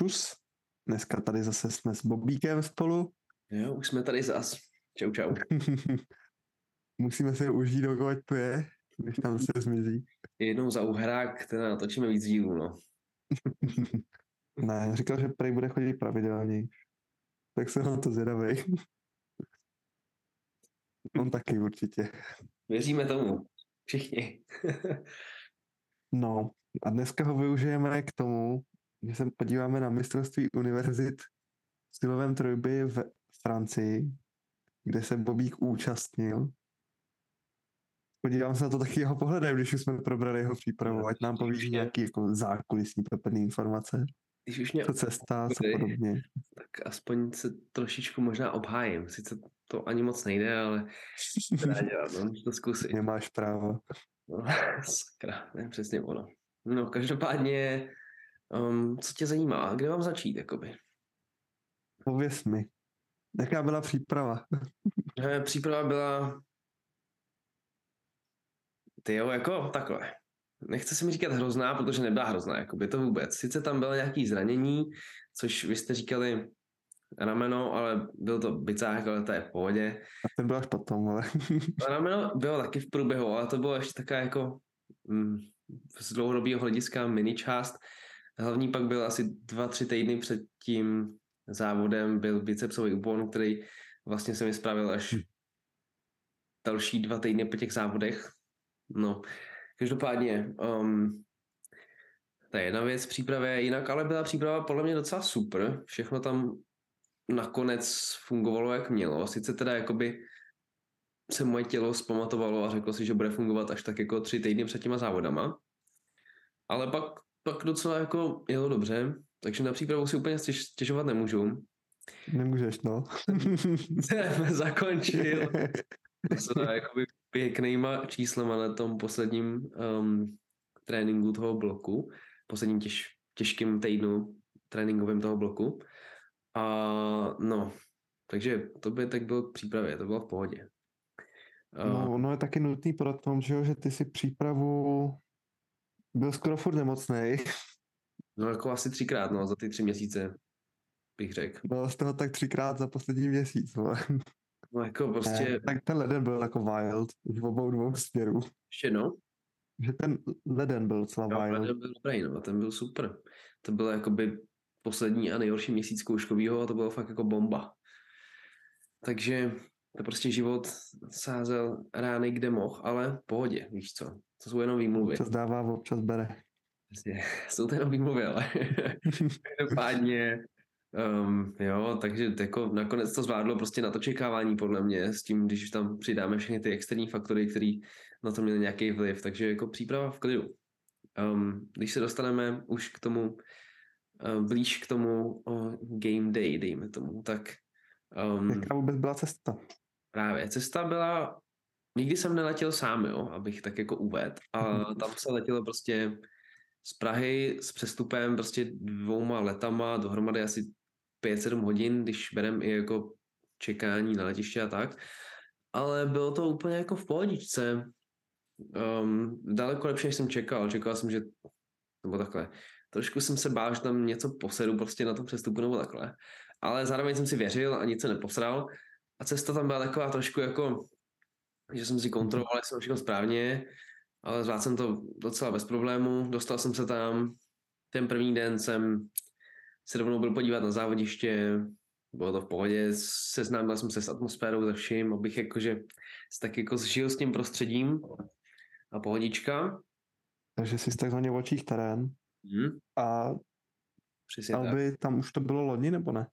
Čus. Dneska tady zase jsme s Bobíkem spolu. Jo, už jsme tady zas. Čau, čau. Musíme si ho užít, dokud tu je, když tam se zmizí. Jednou za uhrák, teda natočíme víc dílů, no. ne, říkal, že prej bude chodit pravidelně. Tak se na to zvědavej. On taky určitě. Věříme tomu. Všichni. no, a dneska ho využijeme k tomu, že se podíváme na mistrovství univerzit v silovém trojby v Francii, kde se Bobík účastnil. Podívám se na to taky jeho pohledem, když už jsme probrali jeho přípravu, ať nám poví nějaký jako zákulisní peprný informace. Když už mě co cesta, co podobně. Tak aspoň se trošičku možná obhájím. Sice to ani moc nejde, ale dělat, no, to zkusit. Nemáš právo. No, sakra, ne, přesně ono. No, každopádně, um, co tě zajímá? Kde mám začít, jakoby? Pověz mi. Jaká byla příprava? příprava byla... Ty jo, jako takhle. Nechce se mi říkat hrozná, protože nebyla hrozná, jako by to vůbec. Sice tam bylo nějaké zranění, což vy jste říkali rameno, ale byl to bicák, ale to je v pohodě. A ten byl až potom, ale... rameno bylo taky v průběhu, ale to bylo ještě taková jako mm, z dlouhodobého hlediska mini část. Hlavní pak byl asi dva, tři týdny před tím závodem byl bicepsový úpon, který vlastně se mi spravil až hm. další dva týdny po těch závodech. No, každopádně, um, to je jedna věc přípravě, jinak ale byla příprava podle mě docela super. Všechno tam nakonec fungovalo, jak mělo. Sice teda jakoby se moje tělo zpamatovalo a řeklo si, že bude fungovat až tak jako tři týdny před těma závodama. Ale pak, pak docela jako jelo dobře, takže na přípravu si úplně stěžovat nemůžu. Nemůžeš, no. zakončil s jakoby pěknýma číslema na tom posledním um, tréninku toho bloku, posledním těž, těžkým týdnu tréninkovým toho bloku. A no, takže to by tak bylo k přípravě, to bylo v pohodě. No, ono je taky nutný pro tom, že, že ty si přípravu byl skoro furt nemocnej. No jako asi třikrát, no, za ty tři měsíce bych řekl. Bylo z toho tak třikrát za poslední měsíc, no. No jako prostě... Ne, tak ten leden byl jako wild v obou dvou směrů. Ještě no? Že ten leden byl docela jo, wild. leden byl dobrý, no, ten byl super. To byl jakoby poslední a nejhorší měsíc zkouškovýho a to bylo fakt jako bomba. Takže to prostě život sázel rány kde mohl, ale pohodě, víš co. To jsou jenom výmluvy. Občas dává, občas bere. Vlastně, jsou to jenom výmluvy, ale každopádně Um, jo, takže jako nakonec to zvládlo prostě na to čekávání podle mě s tím, když tam přidáme všechny ty externí faktory, které na to měly nějaký vliv, takže jako příprava v klidu. Um, když se dostaneme už k tomu, uh, blíž k tomu uh, game day, dejme tomu, tak... Um, Jaká vůbec byla cesta? Právě, cesta byla, nikdy jsem neletěl sám, jo, abych tak jako uved, a tam se letělo prostě z Prahy s přestupem prostě dvouma letama, dohromady asi 5-7 hodin, když berem i jako čekání na letiště a tak. Ale bylo to úplně jako v pohodičce. Um, daleko lepší, než jsem čekal. Čekal jsem, že nebo takhle. Trošku jsem se bál, že tam něco posedu prostě na tom přestupu nebo takhle. Ale zároveň jsem si věřil a nic se neposral. A cesta tam byla taková trošku jako, že jsem si kontroloval, jestli jsem všechno správně, ale zvládl jsem to docela bez problému. Dostal jsem se tam. Ten první den jsem se rovnou byl podívat na závodiště, bylo to v pohodě, seznámil jsem se s atmosférou, ze vším, abych jakože tak jako zžil s tím prostředím a pohodička. Takže jsi takzvaně očích terén. Hmm. A Přesně aby tak. tam už to bylo loni, nebo ne?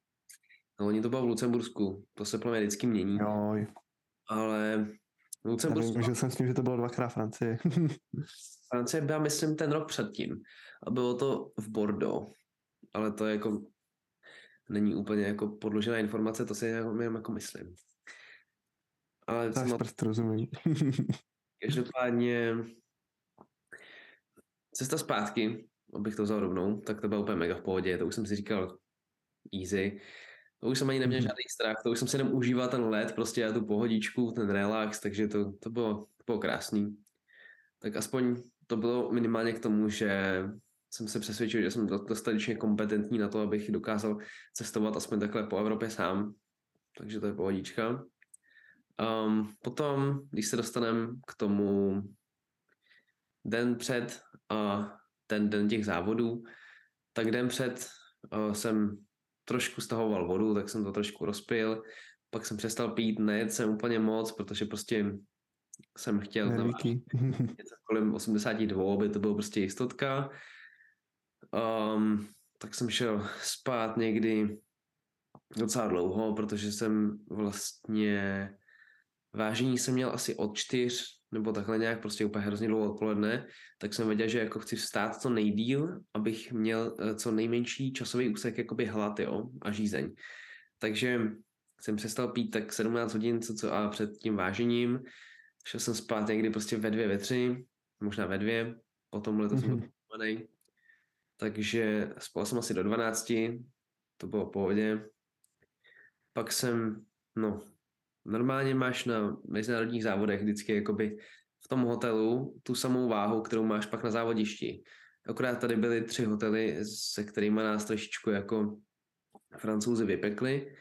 No, oni to bylo v Lucembursku, to se plně vždycky mění. Jo. Ale v Lucembursku... že jsem s tím, že to bylo dvakrát Francie. Francie byla, myslím, ten rok předtím. A bylo to v Bordeaux ale to je jako není úplně jako podložená informace, to si jako, jenom jako myslím. Ale tak jsem prostě rozumím. Každopádně cesta zpátky, abych to vzal rovnou, tak to bylo úplně mega v pohodě, to už jsem si říkal easy. To už jsem ani neměl mhm. žádný strach, to už jsem si jenom užíval ten let, prostě a tu pohodičku, ten relax, takže to, to, bylo, to bylo krásný. Tak aspoň to bylo minimálně k tomu, že jsem se přesvědčil, že jsem dostatečně kompetentní na to, abych dokázal cestovat aspoň takhle po Evropě sám. Takže to je pohodička. Um, potom, když se dostaneme k tomu den před a ten den těch závodů, tak den před uh, jsem trošku stahoval vodu, tak jsem to trošku rozpil, pak jsem přestal pít, nejet jsem úplně moc, protože prostě jsem chtěl něco kolem 82, aby to bylo prostě jistotka. Um, tak jsem šel spát někdy docela dlouho, protože jsem vlastně vážení jsem měl asi od čtyř nebo takhle nějak prostě úplně hrozně dlouho odpoledne, tak jsem věděl, že jako chci vstát co nejdíl, abych měl eh, co nejmenší časový úsek jakoby hlad, jo, a žízeň. Takže jsem přestal pít tak 17 hodin co, co a před tím vážením. Šel jsem spát někdy prostě ve dvě, ve tři, možná ve dvě, potom letos mm-hmm. jsem Takže spal jsem asi do 12, to bylo v pohodě. Pak jsem, no, normálně máš na mezinárodních závodech vždycky jakoby v tom hotelu tu samou váhu, kterou máš pak na závodišti. Akorát tady byly tři hotely, se kterými nás trošičku jako francouzi vypekli.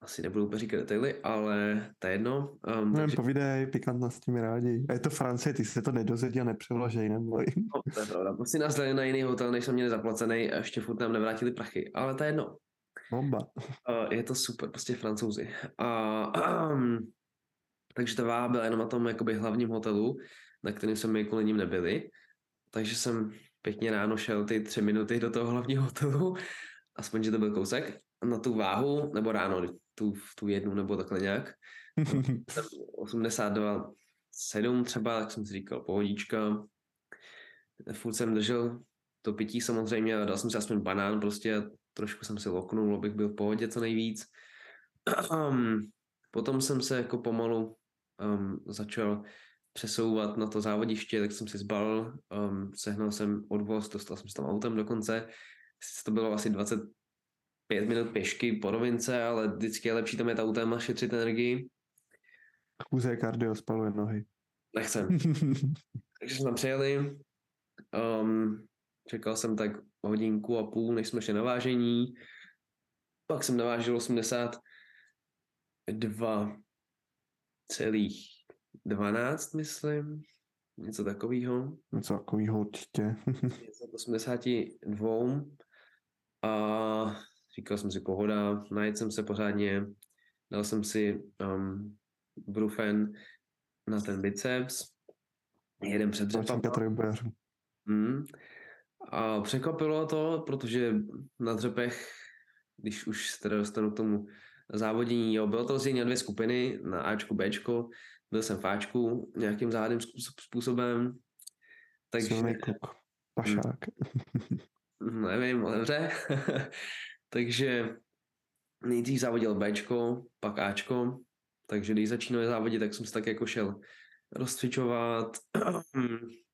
Asi nebudu úplně říkat detaily, ale to je jedno. Um, no, takže... povídej, pikantnosti mi rádi. A je to Francie, ty se to nedozvěděl, nepřeložej, neboj. No, to je pravda. Prostě nás dali na jiný hotel, než jsme měli zaplacený a ještě furt nám nevrátili prachy. Ale to je jedno. Bomba. Je to super, prostě francouzi. Uh, um, takže ta váha byla jenom na tom jakoby hlavním hotelu, na kterém jsme my kvůli ním nebyli. Takže jsem pěkně ráno šel ty tři minuty do toho hlavního hotelu, aspoň, že to byl kousek, na tu váhu, nebo ráno, tu, tu jednu, nebo takhle nějak. 82, 7 třeba, tak jsem si říkal, pohodička. Furt jsem držel to pití samozřejmě a dal jsem si aspoň banán prostě trošku jsem si loknul, abych byl v pohodě co nejvíc. Potom jsem se jako pomalu um, začal přesouvat na to závodiště, tak jsem si zbalil, um, sehnal jsem odvoz, dostal jsem se tam autem dokonce, Sice to bylo asi 25 minut pěšky po rovince, ale vždycky je lepší tam jet autem a šetřit energii. Chůze kardio spaluje nohy. Nechcem. Takže jsme tam přijeli, um, čekal jsem tak hodinku a půl, než jsme šli na vážení. Pak jsem navážil 82 celých 12, myslím. Něco takového. Něco takového určitě. Něco 82. A říkal jsem si pohoda, najet jsem se pořádně, dal jsem si um, brufen na ten biceps, jeden před dřepama. Hmm. A překvapilo to, protože na dřepech, když už se teda dostanu k tomu závodění, jo, bylo to rozdělení na dvě skupiny, na Ačku, Bčko, byl jsem v Ačku nějakým záhadným způsobem. Takže... Silný kluk, pašák. Hmm, nevím, ale dobře. takže nejdřív závodil Bčko, pak Ačko, takže když začínal závodit, tak jsem se tak jako šel rozcvičovat.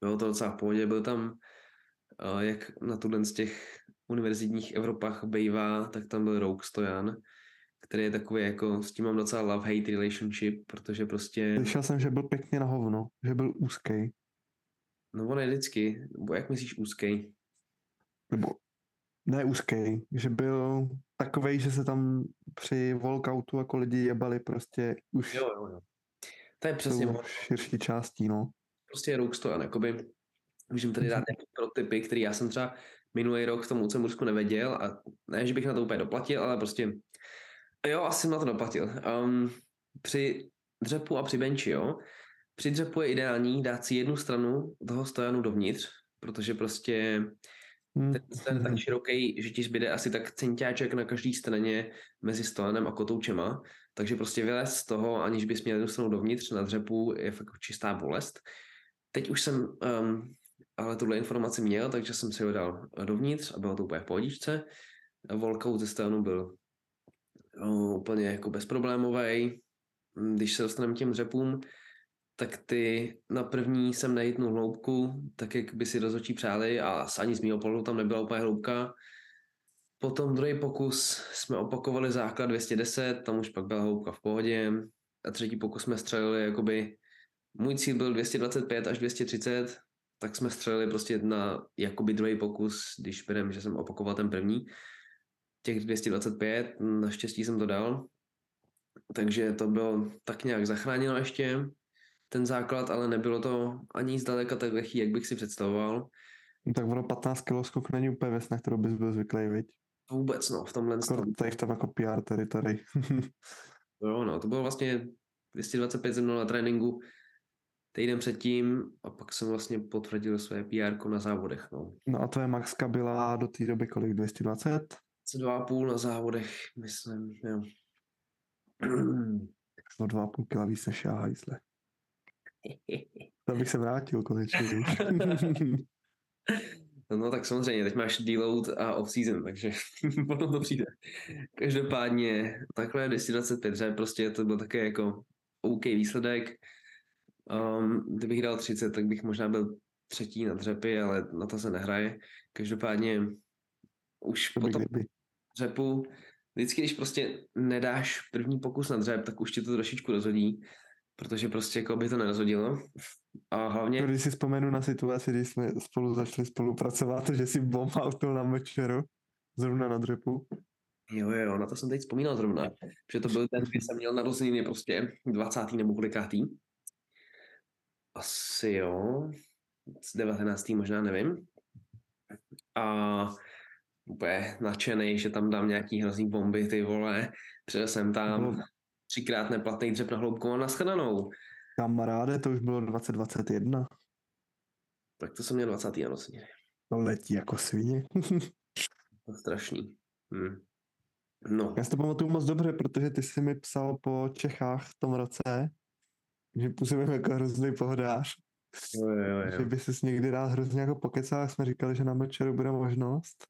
Bylo to docela v pohodě, byl tam jak na tuhle z těch univerzitních Evropách bývá, tak tam byl Rouk Stojan, který je takový jako, s tím mám docela love-hate relationship, protože prostě... Slyšel jsem, že byl pěkně na hovno, že byl úzký. No on je vždycky, nebo jak myslíš úzký? Nebo ne úzký, že byl takovej, že se tam při walkoutu jako lidi jebali prostě už jo, jo, jo. To je přesně širší částí, no. Prostě Stojan, jakoby Můžeme tady dát mhm. nějaké protypy, které já jsem třeba minulý rok v tom Lucembursku nevěděl a ne, že bych na to úplně doplatil, ale prostě jo, asi jsem na to doplatil. Um, při dřepu a při benči, jo. Při dřepu je ideální dát si jednu stranu toho stojanu dovnitř, protože prostě hmm. ten stan je tak široký, že ti zbyde asi tak centiáček na každé straně mezi stojanem a kotoučema, takže prostě vylez z toho, aniž bys měl jednu stranu dovnitř na dřepu, je fakt čistá bolest. Teď už jsem um, ale tuhle informaci měl, takže jsem si ho dal dovnitř a bylo to úplně v pohodičce. Walkout ze stranu byl no, úplně jako bezproblémový. Když se dostaneme těm dřepům, tak ty na první jsem nejitnul hloubku, tak jak by si rozhodčí přáli a ani z mého pohledu tam nebyla úplně hloubka. Potom druhý pokus jsme opakovali základ 210, tam už pak byla hloubka v pohodě. A třetí pokus jsme střelili, jakoby můj cíl byl 225 až 230, tak jsme střelili prostě na jakoby druhý pokus, když berem, že jsem opakoval ten první. Těch 225, naštěstí jsem to dal. Takže to bylo tak nějak zachráněno ještě ten základ, ale nebylo to ani zdaleka tak lehký, jak bych si představoval. No, tak ono 15 kg skok není úplně věc, na kterou bys byl zvyklý, viď? Vůbec, no, v tomhle Skoro tady v tom jako PR teritory. jo, no, to bylo vlastně 225 ze mnou na tréninku týden předtím a pak jsem vlastně potvrdil své PR na závodech, no. No a tvoje maxka byla do té doby kolik? 220? 2,5 na závodech, myslím, jo. O 2,5 kg víc než já, hajzle. To bych se vrátil konečně. No tak samozřejmě, teď máš deload a off-season, takže potom to přijde. Každopádně takhle 225 dřep, prostě to byl také jako OK výsledek. Um, kdybych dal 30, tak bych možná byl třetí na dřepy, ale na to se nehraje. Každopádně už po tom dřepu, vždycky, když prostě nedáš první pokus na dřep, tak už ti to trošičku rozhodí, protože prostě jako by to nerozhodilo. A hlavně... Když si vzpomenu na situaci, kdy jsme spolu začali spolupracovat, že si bombal na mečeru, zrovna na dřepu. Jo, jo, na to jsem teď vzpomínal zrovna, že to byl ten, kdy jsem měl narozeniny prostě 20. nebo kolikátý. Asi jo, z 19. možná nevím. A úplně nadšený, že tam dám nějaký hrozný bomby, ty vole. Přijel jsem tam no. třikrát neplatný dřep na hloubku a naschledanou. Kamaráde, to už bylo 2021. Tak to jsem měl 20. narozeniny. To letí jako svině. to strašný. Hm. No. Já si to pamatuju moc dobře, protože ty jsi mi psal po Čechách v tom roce, že působím jako hrozný pohodář. Jo, jo, jo. Že by si někdy rád hrozně jako pokecal, jsme říkali, že na Mečeru bude možnost.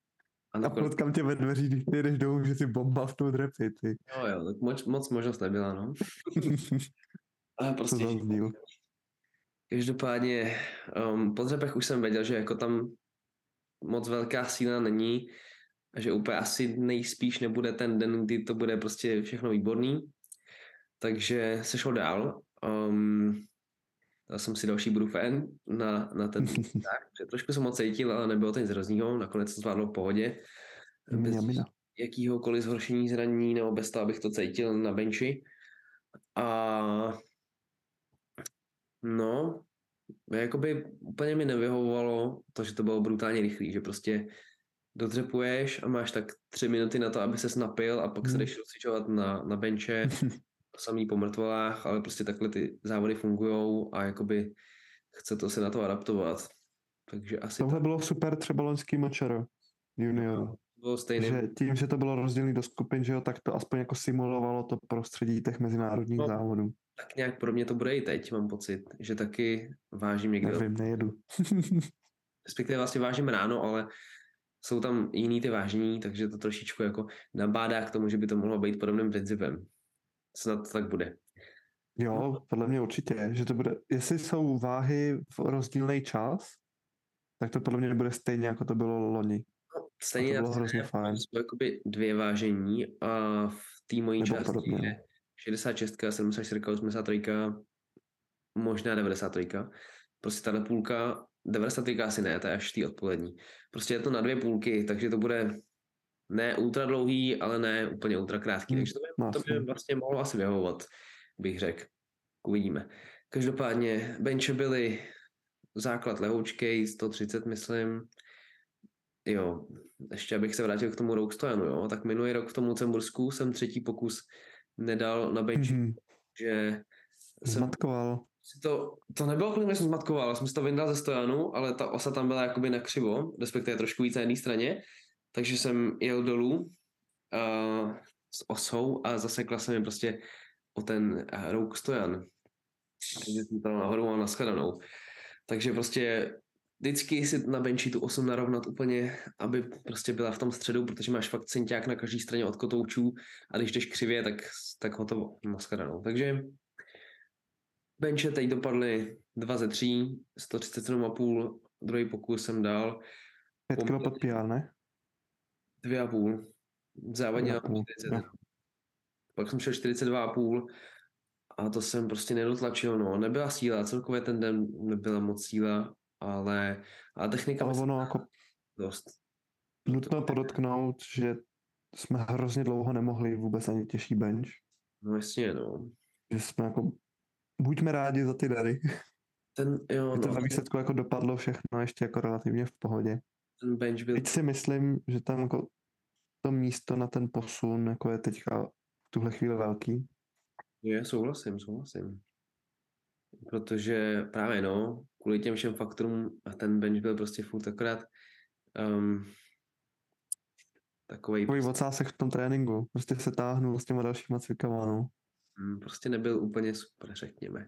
A, a potkám tě ve dveří, když ty jdeš domů, že si bomba v tu drepy, ty. Jo, jo, tak moc, moc možnost nebyla, no. Ale prostě... To Každopádně um, po dřepech už jsem věděl, že jako tam moc velká síla není a že úplně asi nejspíš nebude ten den, kdy to bude prostě všechno výborný. Takže se šlo dál. Um, dal jsem si další fan na, na ten tak, trošku jsem ho cítil, ale nebylo to nic hroznýho, nakonec to zvládlo v pohodě. Bez jakýhokoliv zhoršení zranění nebo bez toho, abych to cítil na benchi. A no, jakoby úplně mi nevyhovovalo to, že to bylo brutálně rychlý, že prostě dodřepuješ a máš tak tři minuty na to, aby se napil a pak se hmm. jdeš rozcvičovat na, na benče, samý po mrtvolách, ale prostě takhle ty závody fungují a jakoby chce to se na to adaptovat. Takže asi Tohle tak... bylo super třeba loňský močero junior. No, bylo stejný. Že tím, že to bylo rozdělené do skupin, že jo, tak to aspoň jako simulovalo to prostředí těch mezinárodních no, závodů. Tak nějak pro mě to bude i teď, mám pocit, že taky vážím někde. Nevím, nejedu. Respektive vlastně vážím ráno, ale jsou tam jiný ty vážní, takže to trošičku jako nabádá k tomu, že by to mohlo být podobným principem. Snad to tak bude. Jo, podle mě určitě, že to bude, jestli jsou váhy v rozdílný čas, tak to podle mě bude stejně, jako to bylo loni. No, stejně to bylo hrozně fajn. Jsou jakoby dvě vážení a v té mojí části podobně. je 66, 74, 83, možná 93. Prostě tahle půlka 93 asi ne, to je až tý odpolední. Prostě je to na dvě půlky, takže to bude ne ultra dlouhý, ale ne úplně ultra krátký, hmm, takže to by, to by vlastně mohlo asi vyhovovat, bych řekl. Uvidíme. Každopádně benče byly základ lehoučkej, 130 myslím. Jo, ještě abych se vrátil k tomu Rogue jo, tak minulý rok v tom Lucembursku jsem třetí pokus nedal na bench, mm-hmm. že jsem Zmatkoval to, to nebylo kvůli, že jsem zmatkoval, jsem si to vyndal ze stojanu, ale ta osa tam byla jakoby na křivo, respektive trošku víc na jedné straně, takže jsem jel dolů uh, s osou a zasekla jsem mi prostě o ten uh, rouk stojan. Takže jsem tam nahoru a naschledanou. Takže prostě vždycky si na benči tu osu narovnat úplně, aby prostě byla v tom středu, protože máš fakt cinťák na každé straně od kotoučů a když jdeš křivě, tak, tak hotovo, naschledanou. Takže Benče teď dopadly 2 ze 3, 137,5, druhý pokus jsem dal. 5 kg pod PR, ne? 2,5. Závadně na 40. Pak jsem šel 42,5 a to jsem prostě nedotlačil, no. Nebyla síla, celkově ten den nebyla moc síla ale, ale technika Ale ono jako dost. nutno podotknout, že jsme hrozně dlouho nemohli vůbec ani těžší bench. No jasně, no. Že jsme jako, buďme rádi za ty dary. Ten, jo, Že to no, ve výsledku jako dopadlo všechno ještě jako relativně v pohodě. Ten bench byl Teď si myslím, že tam jako to místo na ten posun jako je teďka v tuhle chvíli velký. Je, souhlasím, souhlasím. Protože právě no, kvůli těm všem faktorům a ten bench byl prostě furt akorát um, takový Takový ocásek v tom tréninku. Prostě se táhnul s těma dalšíma cvikama, no. mm, prostě nebyl úplně super, řekněme.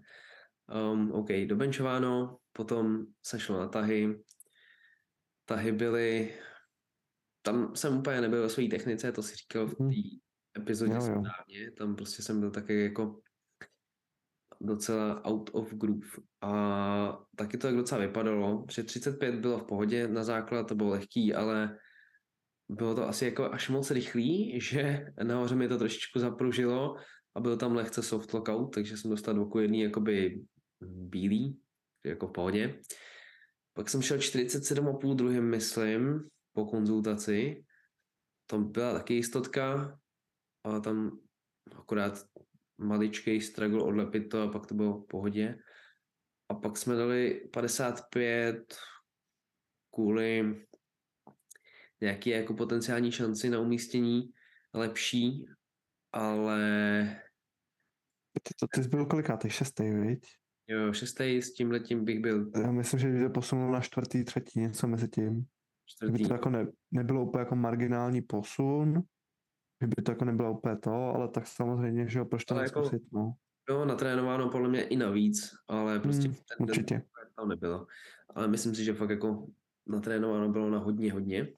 Um, OK, dobenčováno, potom se šlo na tahy. Tahy byly, tam jsem úplně nebyl ve své technice, to si říkal v Mhm. té epizodě Jo, jo. správně, tam prostě jsem byl taky jako docela out of groove. A taky to tak docela vypadalo, že 35 bylo v pohodě, na základ to bylo lehký, ale bylo to asi jako až moc rychlý, že nahoře mi to trošičku zapružilo a byl tam lehce soft lockout, takže jsem dostal do jedný jakoby bílý, jako v pohodě. Pak jsem šel 47,5 druhým, myslím, po konzultaci. Tam byla taky jistotka, ale tam akorát maličký struggle odlepit to a pak to bylo v pohodě. A pak jsme dali 55 kvůli nějaký jako potenciální šanci na umístění lepší, ale Ty, to, ty jsi byl kolikátý? Šestý, viď? Jo, šestý s tím letím bych byl Já myslím, že by to posunul na čtvrtý, třetí, něco mezi tím. Čtvrtý. to jako ne, nebylo úplně jako marginální posun, kdyby to jako nebylo úplně to, ale tak samozřejmě, že jo, proč to Ale jako- neskusit, no. Jo, natrénováno podle mě i navíc, ale prostě Hmm, ten den určitě. tam nebylo. Ale myslím si, že fakt jako natrénováno bylo na hodně, hodně.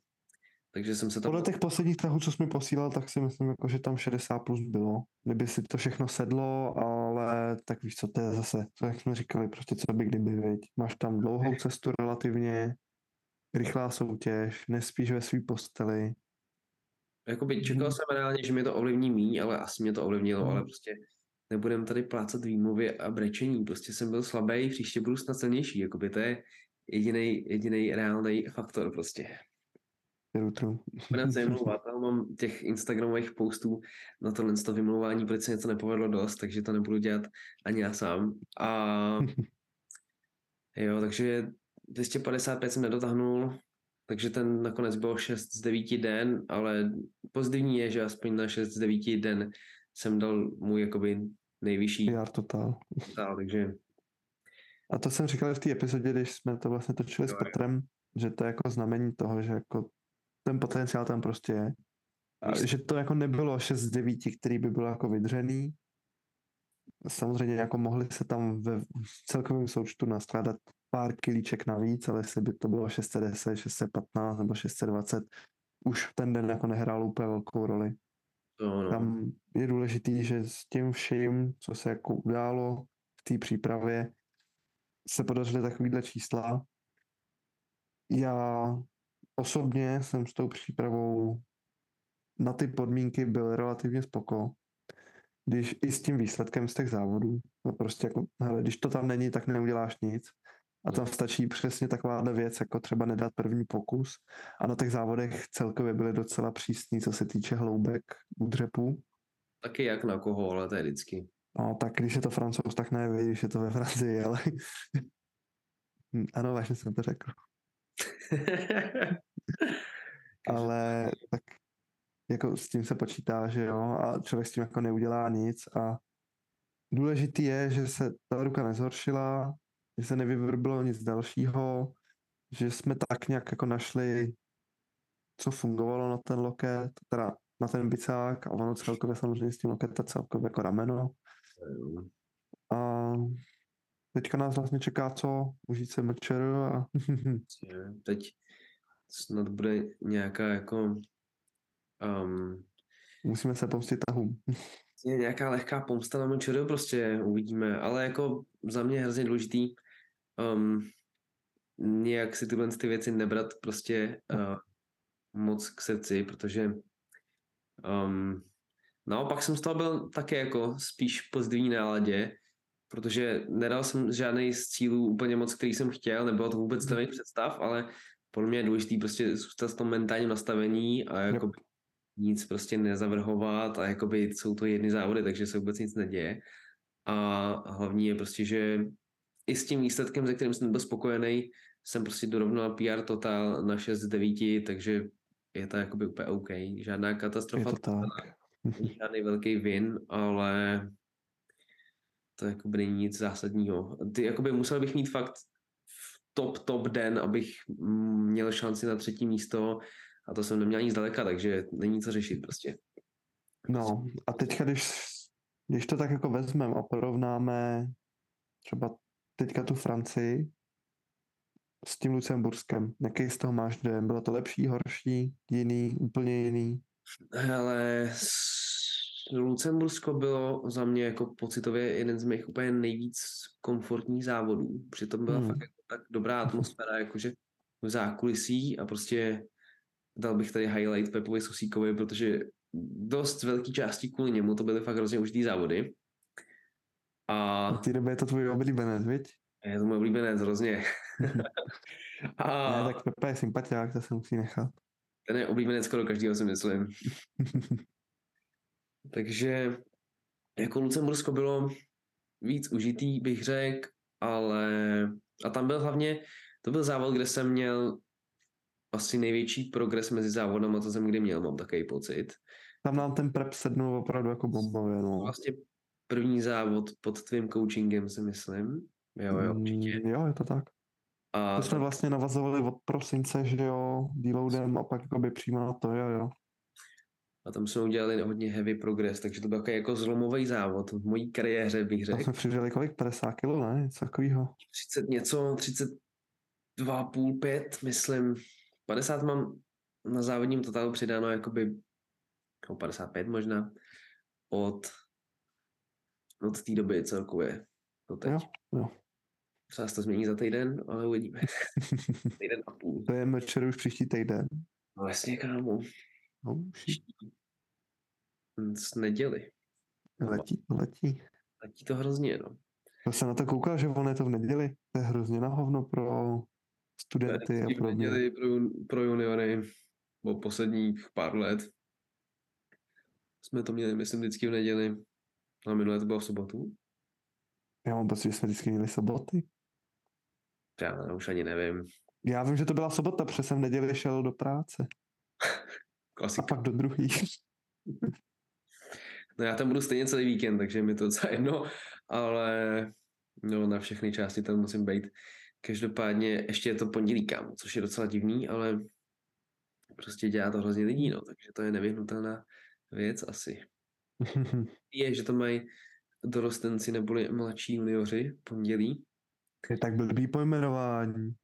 Takže jsem se tam... Podle těch posledních tahů, co jsi mi posílal, tak si myslím, jako, že tam 60 plus bylo. Kdyby si to všechno sedlo, ale tak víš co, to je zase, to jak jsme říkali, prostě co by kdyby, viď. Máš tam dlouhou cestu relativně, rychlá soutěž, nespíš ve svý posteli. Jakoby čekal Mhm. jsem reálně, že mě to ovlivní míň, ale asi mě to ovlivnilo, Mhm. ale prostě nebudem tady plácat výmluvy a brečení. Prostě jsem byl slabý, příště budu snad silnější. Jakoby to je jediný jediný reálný faktor prostě. True, true. Budem se vymlouvat, ale mám těch Instagramových postů na tohle to vymlouvání, proč se něco nepovedlo dost, takže to nebudu dělat ani já sám. A jo, takže 255 jsem nedotáhnul, takže ten nakonec byl 6 z 9 den, ale pozitivní je, že aspoň na 6 z 9 den jsem dal můj jakoby nejvyšší PR total. totál, takže A to jsem říkal v té epizodě, když jsme to vlastně točili s Jo, jo. Petrem, že to je jako znamení toho, že jako ten potenciál tam prostě je. A že to jako nebylo 6 z 9, který by bylo jako vydřený. Samozřejmě jako mohli se tam ve celkovém součtu naskládat pár kilíček navíc, ale jestli by to bylo 610, 615 nebo 620, už ten den jako nehrál úplně velkou roli. to no. Tam je důležitý, že s tím vším, co se jako událo v té přípravě, se podařily takovýhle čísla. Já osobně jsem s tou přípravou na ty podmínky byl relativně spoko. Když i s tím výsledkem z těch závodů, no prostě jako, hele, když to tam není, tak neuděláš nic. A tam stačí přesně takováhle věc, jako třeba nedat první pokus. A na těch závodech celkově byly docela přísní, co se týče hloubek u dřepů. Taky jak na koho, ale to je vždycky. No, tak když je to francouz, tak neví, když je to ve Francii, ale... Hm, ano, vážně jsem to řekl. Ale tak jako s tím se počítá, že jo, a člověk s tím jako neudělá nic a důležitý je, že se ta ruka nezhoršila, že se nevyvrbilo nic dalšího, že jsme tak nějak jako našli, co fungovalo na ten loket, teda na ten bicák a ono celkově samozřejmě s tím loketem celkově jako rameno. A teďka nás vlastně čeká co? Užít se mčer a Teď snad bude nějaká jako um, musíme se pomstit tahům. je nějaká lehká pomsta na Manchuru, prostě uvidíme, ale jako za mě je hrozně důležitý um, nějak si tyhle ty věci nebrat prostě uh, moc k srdci, protože um, naopak jsem z toho byl také jako spíš v pozitivní náladě, protože nedal jsem žádný z cílů úplně moc, který jsem chtěl, nebylo to vůbec to představ, ale podle mě je důležité prostě zůstat v tom mentálním nastavení a jako nic prostě nezavrhovat a jakoby jsou to jedny závody, takže se vůbec nic neděje. A hlavní je prostě, že i s tím výsledkem, ze kterým jsem byl spokojený, jsem prostě dorovnal PR Total na 6 z 9, takže je to jakoby úplně OK. Žádná katastrofa. Je to tak. Žádný velký win, ale to jakoby není nic zásadního. Ty jakoby musel bych mít fakt top, top den, abych měl šanci na třetí místo a to jsem neměl nic daleka, takže není co řešit prostě. No a teďka, když, když to tak jako vezmeme a porovnáme třeba teďka tu Francii s tím Lucemburskem, jaký z toho máš den? Bylo to lepší, horší, jiný, úplně jiný? Ale Lucembursko bylo za mě jako pocitově jeden z mých úplně nejvíc komfortních závodů. Přitom byla hmm. fakt jako tak dobrá atmosféra, jakože v zákulisí a prostě dal bych tady highlight Pepovi Susíkovi, protože dost velký části kvůli němu to byly fakt hrozně užitý závody. A... V té době je to tvůj oblíbenec, viď? Je to můj oblíbenec, hrozně. a... Ne, tak Pepe je sympatiák, to se musí nechat. Ten je oblíbenec skoro každýho, si myslím. Takže jako Lucembursko bylo víc užitý, bych řekl, ale a tam byl hlavně, to byl závod, kde jsem měl asi největší progres mezi závodama, co jsem kdy měl, mám takový pocit. Tam nám ten prep sednul opravdu jako bombově, no. Vlastně první závod pod tvým coachingem, si myslím. Jo, jo, určitě. Mm, jo, je to tak. A to jsme vlastně navazovali od prosince, že jo, deloadem a pak jakoby přímo na to, jo, jo. A tam jsme udělali hodně heavy progress, takže to byl jako, jako zlomový závod v mojí kariéře, bych řekl. Tam jsme přidali kolik? 50 kg, ne? Něco takového. 30 něco, 32, půl, 5, myslím. 50 mám na závodním totálu přidáno jakoby no 55 možná od, od té doby celkově do teď. Jo, jo. Třeba se to změní za týden, ale uvidíme. týden a půl. To je mečer už příští týden. No jasně, kámo. No, z neděli. Letí, letí. Letí to hrozně, no. Já jsem na to koukal, že on je to v neděli. To je hrozně na hovno pro studenty a pro neděli pro, pro juniory o posledních pár let. Jsme to měli, myslím, vždycky v neděli. A minulé to bylo v sobotu. Já mám pocit, že jsme vždycky měli soboty. Já už ani nevím. Já vím, že to byla sobota, protože jsem v neděli šel do práce. Klasika. A pak do druhý. no já tam budu stejně celý víkend, takže mi to docela jedno, ale no, na všechny části tam musím být. Každopádně ještě je to pondělí, kámo, což je docela divný, ale prostě dělá to hrozně lidí, no, takže to je nevyhnutelná věc asi. je, že to mají dorostenci neboli mladší junioři pondělí. Je tak blbý pojmenování.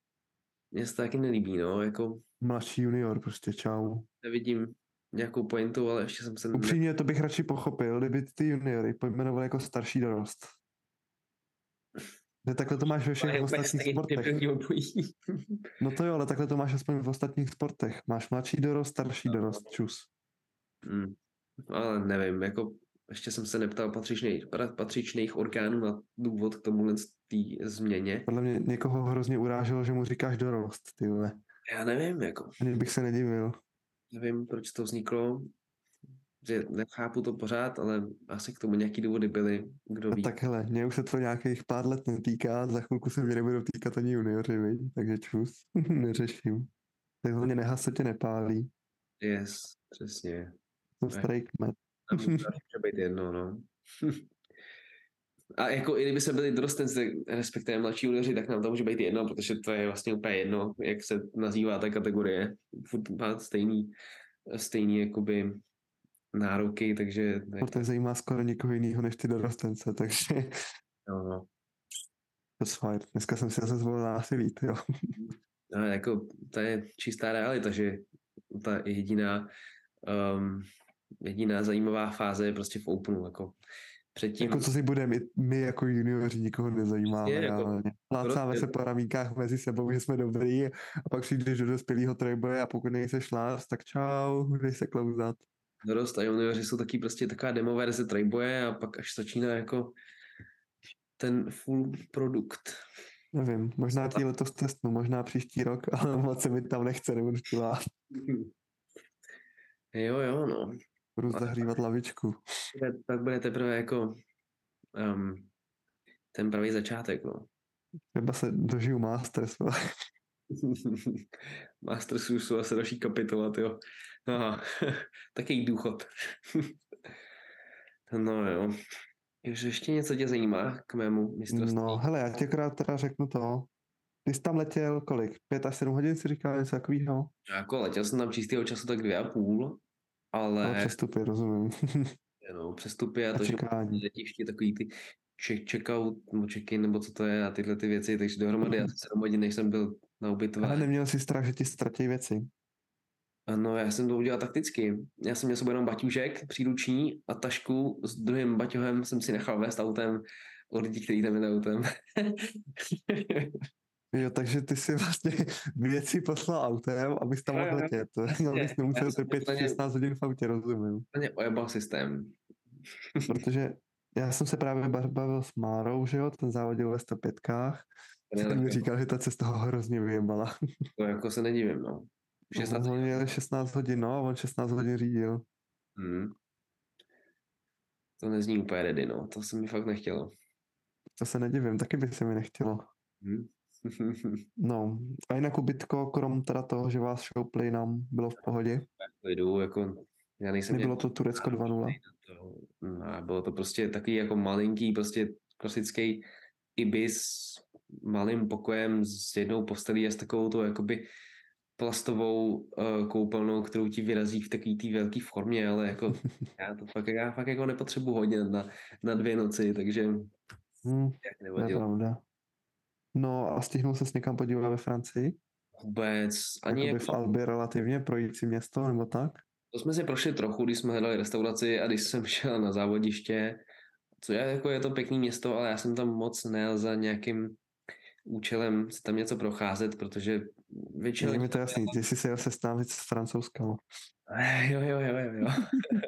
Mně se to taky nelíbí, no, jako... Mladší junior, prostě čau. Nevidím nějakou pointu, ale ještě jsem se... Upřímně, to bych radši pochopil, kdyby ty juniory pojmenovali jako starší dorost. Ne, takhle to máš ve všech ostatních sportech. no to jo, ale takhle to máš aspoň v ostatních sportech. Máš mladší dorost, starší dorost, čus. Hmm. Ale nevím, jako ještě jsem se neptal patřičných, patřičných orgánů na důvod k tomuhle tý změně. Podle mě někoho hrozně uráželo, že mu říkáš dorost, ty vole. Já nevím, jako. Ani bych se nedivil. Nevím, proč to vzniklo, že nechápu to pořád, ale asi k tomu nějaký důvody byly, kdo ví. A tak hele, mě už se to nějakých pár let netýká, za chvilku se mě nebudou týkat ani junioři, viď? takže čus, neřeším. Tak hlavně nehas se tě nepálí. Yes, přesně. To strike kmet. Může být jedno, no. A jako i kdyby se byli dorostenci, respektive mladší junioři, tak nám to může být jedno, protože to je vlastně úplně jedno, jak se nazývá ta kategorie. Furt má stejný, stejný jakoby nároky, takže... To zajímá skoro nikoho jiného než ty dorostence, takže... No, no. To je fajn. Dneska jsem si zase zvolil násilí, jo. No, jako, to je čistá realita, že ta jediná um, jediná zajímavá fáze je prostě v Openu, jako předtím... Jako co si budeme, my jako junioři nikoho nezajímáme, je, jako, Plácáme se po ramínkách mezi sebou, že jsme dobrý a pak přijdeš do dospělého trojboje a pokud nejseš lás, tak čau, dej se klouzat. Dorost a junioři jsou taky prostě taková demo verze trojboje a pak až začíná jako ten full produkt. Nevím, možná ti letos testnu, možná příští rok, ale moc se mi tam nechce, nebudu. Jo, jo, no. Budu zahřívat lavičku. Tak bude teprve jako um, ten pravý začátek, no. Třeba se dožiju Masters. Masters už jsou asi další kapitola, jo. Aha, taký důchod. no jo. Takže ještě něco tě zajímá k mému mistrovství? No, hele, já tě krát teda řeknu to. Ty jsi tam letěl kolik? Pět až sedm hodin si říkal něco takového? Jako letěl jsem tam čistého času tak dvě a půl, ale... No, přestupy, rozumím. no, přestupy a, a to, čekání. že letiště takový ty check, checkout, nebo check-in, nebo co to je a tyhle ty věci, takže dohromady mm. asi 7 hodin, než jsem byl na ubytování. Ale neměl jsi strach, že ti ztratí věci? No, já jsem to udělal takticky. Já jsem měl sebou jenom baťůžek příruční a tašku s druhým baťohem jsem si nechal vést autem od lidí, kteří tam jeli autem. Jo, takže ty si vlastně věci poslal autem, abys tam mohl letět. Abys nemusel trpět 16 hodin v autě, rozumím. Plně ojebal systém. Protože já jsem se právě bavil s Márou, že jo, ten závodil ve 105 ten mi říkal, že ta cesta ho hrozně vyjebala. To jako se nedivím, no. 16 no, hodin. 16 hodin, no, a on 16 hodin řídil. Hmm. To nezní úplně ready, no. To se mi fakt nechtělo. To se nedivím, taky by se mi nechtělo. Hmm. no, a jinak ubytko, krom teda toho, že vás šoupli, nám bylo v pohodě? Jdu, jako já nejsem Nebylo to Turecko 2-0? No, bylo to prostě takový jako malinký, prostě klasický ibis malým pokojem s jednou postelí a s takovou to jakoby plastovou uh, koupelnou, kterou ti vyrazí v takové té velké formě, ale jako já to fakt, já fakt jako nepotřebuji hodně na, na dvě noci, takže hmm, pravda. No a stihnul se s někam podívat ve Francii? Vůbec. Ani jako... v Albě relativně projící město nebo tak? To jsme si prošli trochu, když jsme hledali restauraci a když jsem šel na závodiště, co je, jako je to pěkný město, ale já jsem tam moc nejel za nějakým účelem si tam něco procházet, protože většinou... Je mi to jasný, ty jsi se jel sestávit s francouzskama. Jo, jo, jo, jo, jo.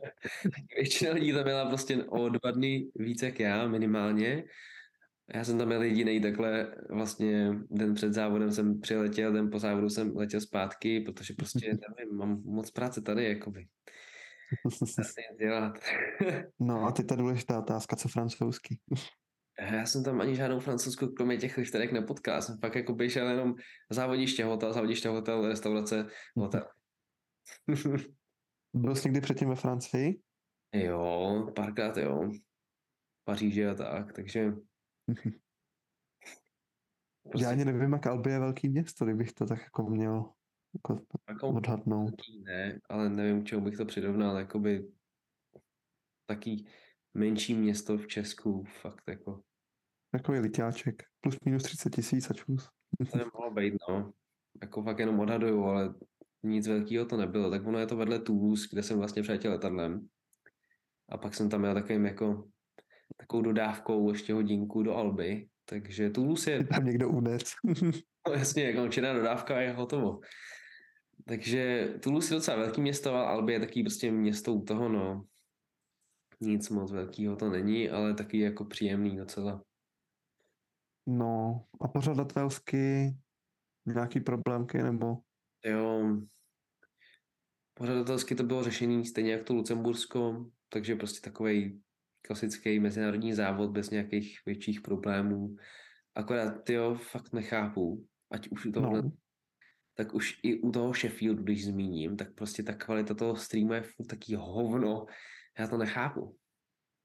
Většina lidí tam byla prostě o dva dny víc jak já minimálně. Já jsem tam byl jediný takhle vlastně den před závodem jsem přiletěl, den po závodu jsem letěl zpátky, protože prostě nevím, mám moc práce tady, jakoby. dělat. no a ty ta důležitá otázka, co francouzsky? Já jsem tam ani žádnou francouzskou kromě těch lichterek nepotkal. Jsem fakt jako běžel jenom závodíště, hotel, závodíště, hotel, restaurace, hotel. Byl jsi někdy předtím ve Francii? Jo, párkrát jo. Paříže a tak, takže... Prostě... Já ani nevím, jak Albi je velký město, kdybych to tak jako měl jako, jako odhadnout. Ne, ale nevím, k čemu bych to přirovnal, jakoby taký menší město v Česku, fakt jako. Takový litáček, plus minus 30 tisíc a čus. To je mohlo být, no. Jako fakt jenom odhaduju, ale nic velkého to nebylo. Tak ono je to vedle Toulouse, kde jsem vlastně přiletěl letadlem. A pak jsem tam měl takovým jako takovou dodávkou ještě hodinku do Alby. Takže Toulouse je... Tam někdo unec. no jasně, jako černá dodávka je hotovo. Takže Toulouse je docela velký město, ale Alby je taky prostě město u toho, no nic moc velkého to není, ale taky jako příjemný docela. No a pořadatelsky nějaký problémky nebo? Jo, pořadatelsky to bylo řešení stejně jak to Lucembursko, takže prostě takový klasický mezinárodní závod bez nějakých větších problémů. Akorát ty jo, fakt nechápu, ať už u tohle, no. tak už i u toho Sheffieldu, když zmíním, tak prostě ta kvalita toho streamu je furt taký hovno, já to nechápu.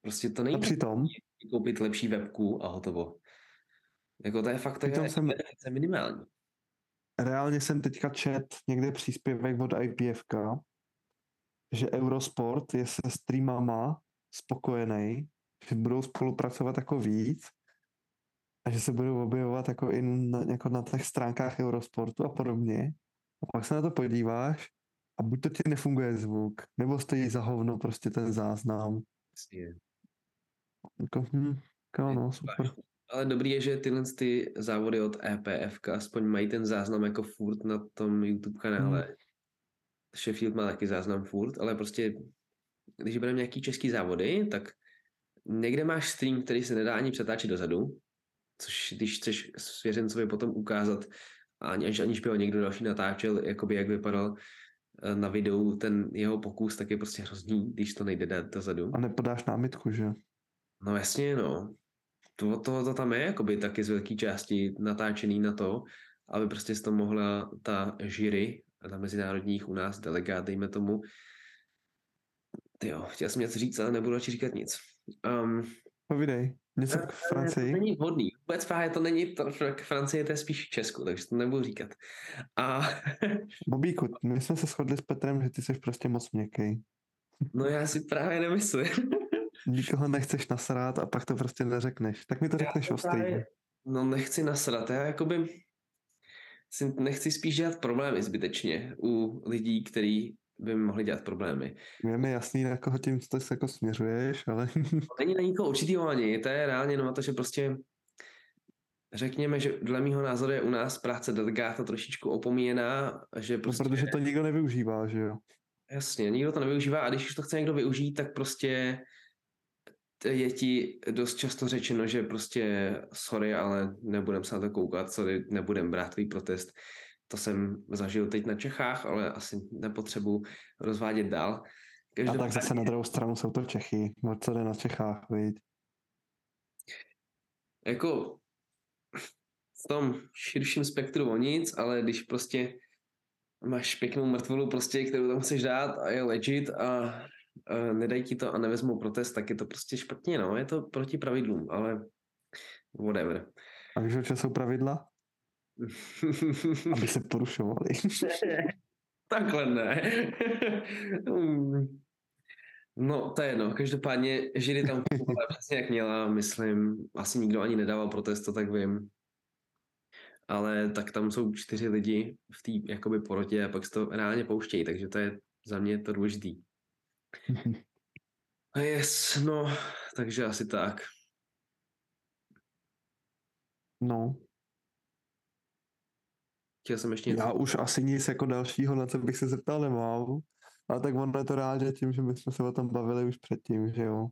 Prostě to není a přitom? koupit lepší webku a hotovo. Jako to je fakt to je, jsem, je minimální. Reálně jsem teďka čet někde příspěvek od IPFK, že Eurosport je se streamama spokojený, že budou spolupracovat jako víc a že se budou objevovat jako i na, jako na těch stránkách Eurosportu a podobně. A pak se na to podíváš a buď to ti nefunguje zvuk, nebo stojí za hovno prostě ten záznam. Jako, hm, jako no, super. Ale dobrý je, že tyhle ty závody od EPF aspoň mají ten záznam jako furt na tom YouTube kanále. Hmm. Sheffield má taky záznam furt, ale prostě když budeme nějaký český závody, tak někde máš stream, který se nedá ani přetáčet dozadu, což když chceš svěřencovi potom ukázat, aniž, aniž by ho někdo další natáčel, jakoby jak vypadal eh, na videu ten jeho pokus, tak je prostě hrozný, když to nejde dát dozadu. A nepodáš námitku, že? No jasně, no. To, to, to tam je jakoby taky z velké části natáčený na to, aby prostě z toho mohla ta jury, ta mezinárodních u nás delegát, dejme tomu, jo, chtěl jsem něco říct, ale nebudu radši říkat nic. Um, Povídej, něco k Francii? To není vhodný. Vůbec právě to není, to, k Francii to je spíš Česku, takže to nebudu říkat. A... Bobíku, my jsme se shodli s Petrem, že ty jsi prostě moc měkký. No já si právě nemyslím. Nikoho nechceš nasrát a pak to prostě neřekneš. Tak mi to řekneš o právě... No nechci nasrat, já jakoby si nechci spíš dělat problémy zbytečně u lidí, kteří by mi mohli dělat problémy. Je mi jasný, na koho tím to se jako směřuješ, ale... Není na nikoho určitýho ani, to je reálně jenom na to, že prostě řekněme, že dle mého názoru je u nás práce delegáta trošičku opomíjená, že prostě... No, protože to nikdo nevyužívá, že jo? Jasně, nikdo to nevyužívá a když už to chce někdo využít, tak prostě je ti dost často řečeno, že prostě sorry, ale nebudem se na to koukat, sorry, nebudem brát tvůj protest. To jsem zažil teď na Čechách, ale asi nepotřebuji rozvádět dál. Každopádně... A tak zase na druhou stranu jsou to Čechy. No co jde na Čechách, viď? Jako v tom širším spektru o nic, ale když prostě máš pěknou mrtvolu, prostě, kterou tam chceš dát a je legit a uh, nedají ti to a nevezmou protest, tak je to prostě špatně, no. Je to proti pravidlům, ale whatever. A víš, co jsou pravidla? Aby se porušovali. Takhle ne. no, to je jedno. Každopádně židy tam přesně jak měla, myslím. Asi nikdo ani nedával protest, to tak vím. Ale tak tam jsou čtyři lidi v té jakoby porotě a pak se to reálně pouštějí, takže to je za mě to důležitý. Yes, no, takže asi tak. No. Chtěl jsem ještě něco. Já už asi nic jako dalšího, na co bych se zeptal, nemám. Ale tak ono je to rád, že tím, že my jsme se o tom bavili už předtím, že jo.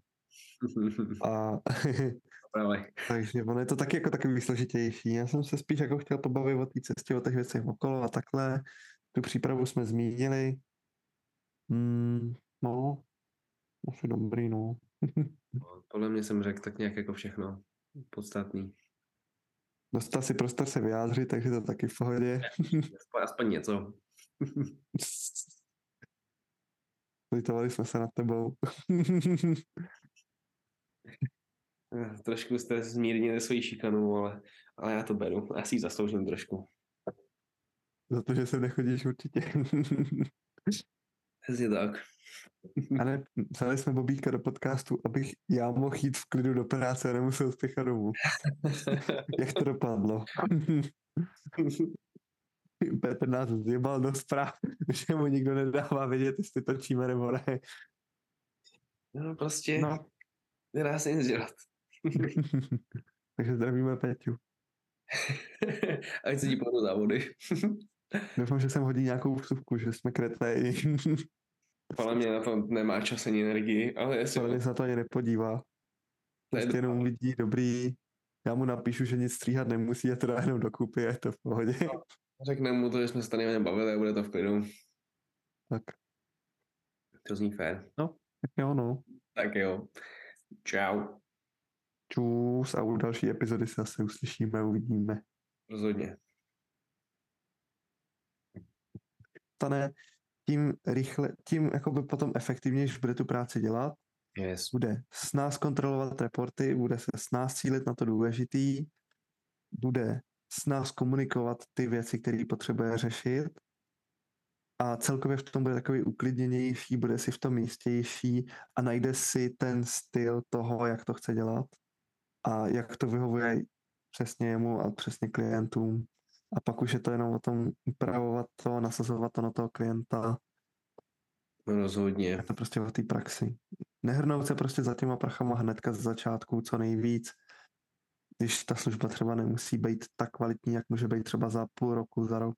A takže ono je to taky jako takový složitější. Já jsem se spíš jako chtěl pobavit o té cestě, o těch věcech okolo a takhle. Tu přípravu jsme zmínili. Hmm, no, asi dobrý, no. no. Podle mě jsem řekl tak nějak jako všechno podstatný. Dostal si prostor se vyjádřit, takže to taky v pohodě. aspoň, aspoň něco. Litovali jsme se nad tebou. trošku jste zmírnili svoji šikanu, ale, ale já to beru. Já si ji zasloužím trošku. Za to, že se nechodíš určitě. Přesně tak. Ale vzali jsme Bobíka do podcastu, abych já mohl jít v klidu do práce a nemusel spěchat domů. Jak to dopadlo? Petr nás zjebal do zpráv, že mu nikdo nedává vědět, jestli točíme nebo ne. No prostě no. nedá se nic dělat. Takže zdravíme Peťu. Ať se ti povedou závody. Doufám, že jsem hodí nějakou vstupku, že jsme kretej. Podle mě na to nemá čas ani energii, ale jestli... Ale se na to ani nepodívá. Prostě jenom vidí dobrý, já mu napíšu, že nic stříhat nemusí a to dá jenom dokupy je to v pohodě. No, řekne mu to, že jsme se tady bavili a bude to v klidu. Tak. To zní fér. No, tak jo, no. Tak jo. Čau. Čus a u další epizody se zase uslyšíme, uvidíme. Rozhodně. Stane tím rychle, tím jakoby potom efektivněji bude tu práci dělat, yes. bude s nás kontrolovat reporty, bude se s nás cílit na to důležitý, bude s nás komunikovat ty věci, které potřebuje řešit a celkově v tom bude takový uklidněnější, bude si v tom jistější a najde si ten styl toho, jak to chce dělat a jak to vyhovuje přesně jemu a přesně klientům. A pak už je to jenom o tom upravovat to, nasazovat to na toho klienta. No rozhodně. Je to prostě o té praxi. Nehrnout se prostě za těma prachama hnedka z začátku co nejvíc, když ta služba třeba nemusí být tak kvalitní, jak může být třeba za půl roku, za rok.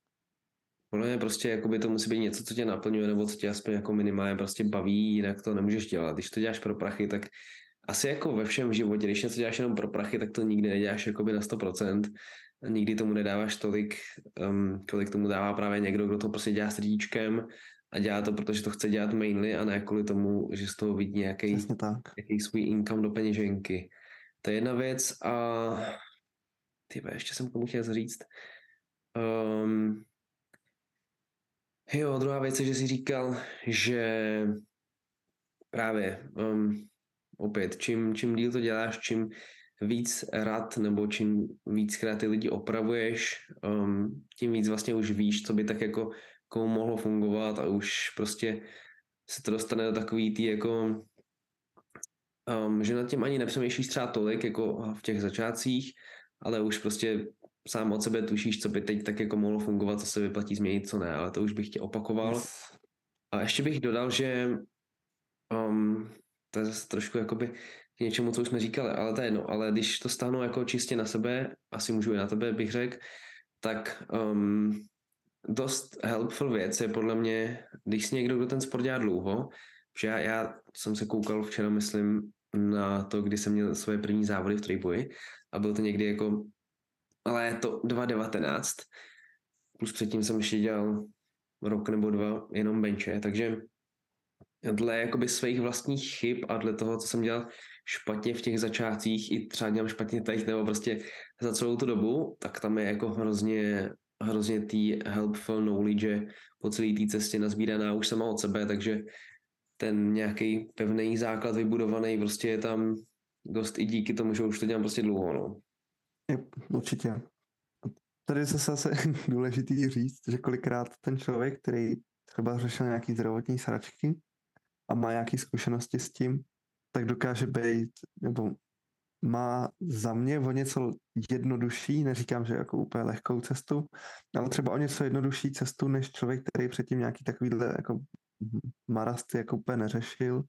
Podle mě prostě jakoby to musí být něco, co tě naplňuje, nebo co tě aspoň jako minimálně prostě baví, jinak to nemůžeš dělat. Když to děláš pro prachy, tak asi jako ve všem životě, když něco děláš jenom pro prachy, tak to nikdy neděláš jakoby na 100%. Nikdy tomu nedáváš tolik, um, kolik tomu dává právě někdo, kdo to prostě dělá srdíčkem a dělá to, protože to chce dělat mainly a ne kvůli tomu, že z toho vidí nějaký, tak. nějaký svůj income do peněženky. To je jedna věc a ty ještě jsem tomu chtěl říct. Um, jo, druhá věc je, že jsi říkal, že právě um, opět, čím, čím díl to děláš, čím víc rad nebo čím víckrát ty lidi opravuješ, um, tím víc vlastně už víš, co by tak jako komu mohlo fungovat a už prostě se to dostane do takový tý jako um, že nad tím ani nepřemýšlíš třeba tolik jako v těch začátcích, ale už prostě sám od sebe tušíš, co by teď tak jako mohlo fungovat, co se vyplatí změnit, co ne, ale to už bych tě opakoval. Yes. A ještě bych dodal, že um, to je zase trošku jakoby k něčemu, co už jsme říkali, ale to je jedno, ale když to stáhnu jako čistě na sebe, asi můžu i na tebe, bych řekl, tak um, dost helpful věc je podle mě, když si někdo, kdo ten sport dělá dlouho, že já, já jsem se koukal včera, myslím, na to, kdy jsem měl svoje první závody v trojboji a byl to někdy jako léto 2019, plus předtím jsem ještě dělal rok nebo dva jenom benče, takže dle jakoby svých vlastních chyb a dle toho, co jsem dělal špatně v těch začátcích i třeba dělám špatně teď nebo prostě za celou tu dobu, tak tam je jako hrozně hrozně tý helpful knowledge po celé té cestě nazbíraná už sama od sebe, takže ten nějaký pevný základ vybudovaný prostě je tam dost i díky tomu, že už to dělám prostě dlouho, no. Je, určitě. Tady je zase, zase důležitý říct, že kolikrát ten člověk, který třeba řešil nějaký zdravotní sračky a má nějaké zkušenosti s tím, tak dokáže být, nebo má za mě o něco jednodušší, neříkám, že jako úplně lehkou cestu, ale třeba o něco jednodušší cestu, než člověk, který předtím nějaký takovýhle jako marasty jako úplně neřešil,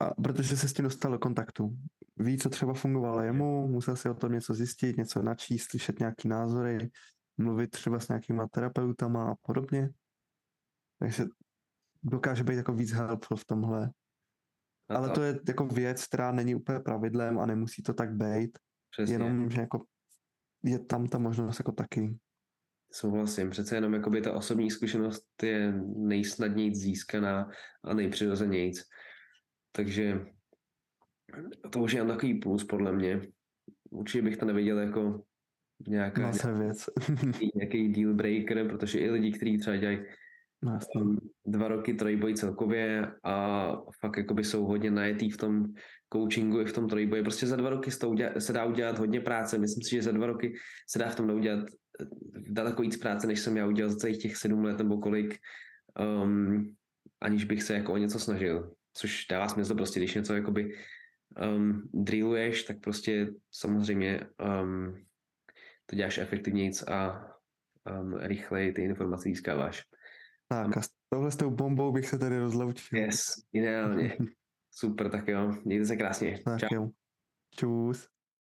a protože se s tím dostal do kontaktu. Ví, co třeba fungovalo jemu, musel si o tom něco zjistit, něco načíst, slyšet nějaký názory, mluvit třeba s nějakýma terapeutama a podobně. Takže dokáže být jako víc helpful v tomhle. Ale to je jako věc, která není úplně pravidlem a nemusí to tak být. Přesně. Jenom, že jako je tam ta možnost jako taky. Souhlasím, přece jenom jakoby ta osobní zkušenost je nejsnadněji získaná a nejpřirozenějíc. Takže to už je jen takový plus podle mě. Určitě bych to neviděl jako nějaká, věc. nějaký deal breaker, protože i lidi, kteří třeba dělají No, dva roky trojboj celkově a fakt jakoby jsou hodně najetý v tom coachingu i v tom trojboji. Prostě za dva roky se, dá udělat hodně práce. Myslím si, že za dva roky se dá v tom udělat eh, daleko víc práce, než jsem já udělal za celých těch sedm let nebo kolik, um, aniž bych se jako o něco snažil. Což dává smysl prostě, když něco jakoby um, drilluješ, tak prostě samozřejmě um, to děláš efektivněji a um, rychleji ty informace získáváš. Tak a s tohle s tou bombou bych se tady rozloučil. Yes, ideálně. Super, tak jo, mějte se krásně. Tak Čau. jo. Čus.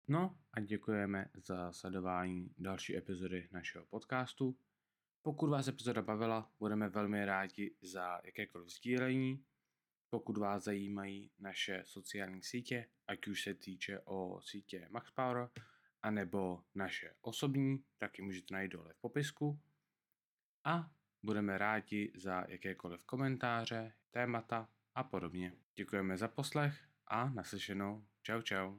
No a děkujeme za sledování další epizody našeho podcastu. Pokud vás epizoda bavila, budeme velmi rádi za jakékoliv sdílení. Pokud vás zajímají naše sociální sítě, ať už se týče o sítě MaxPower, anebo naše osobní, tak ji můžete najít dole v popisku. A Budeme rádi za jakékoliv komentáře, témata a podobně. Děkujeme za poslech a naslyšenou. Čau čau.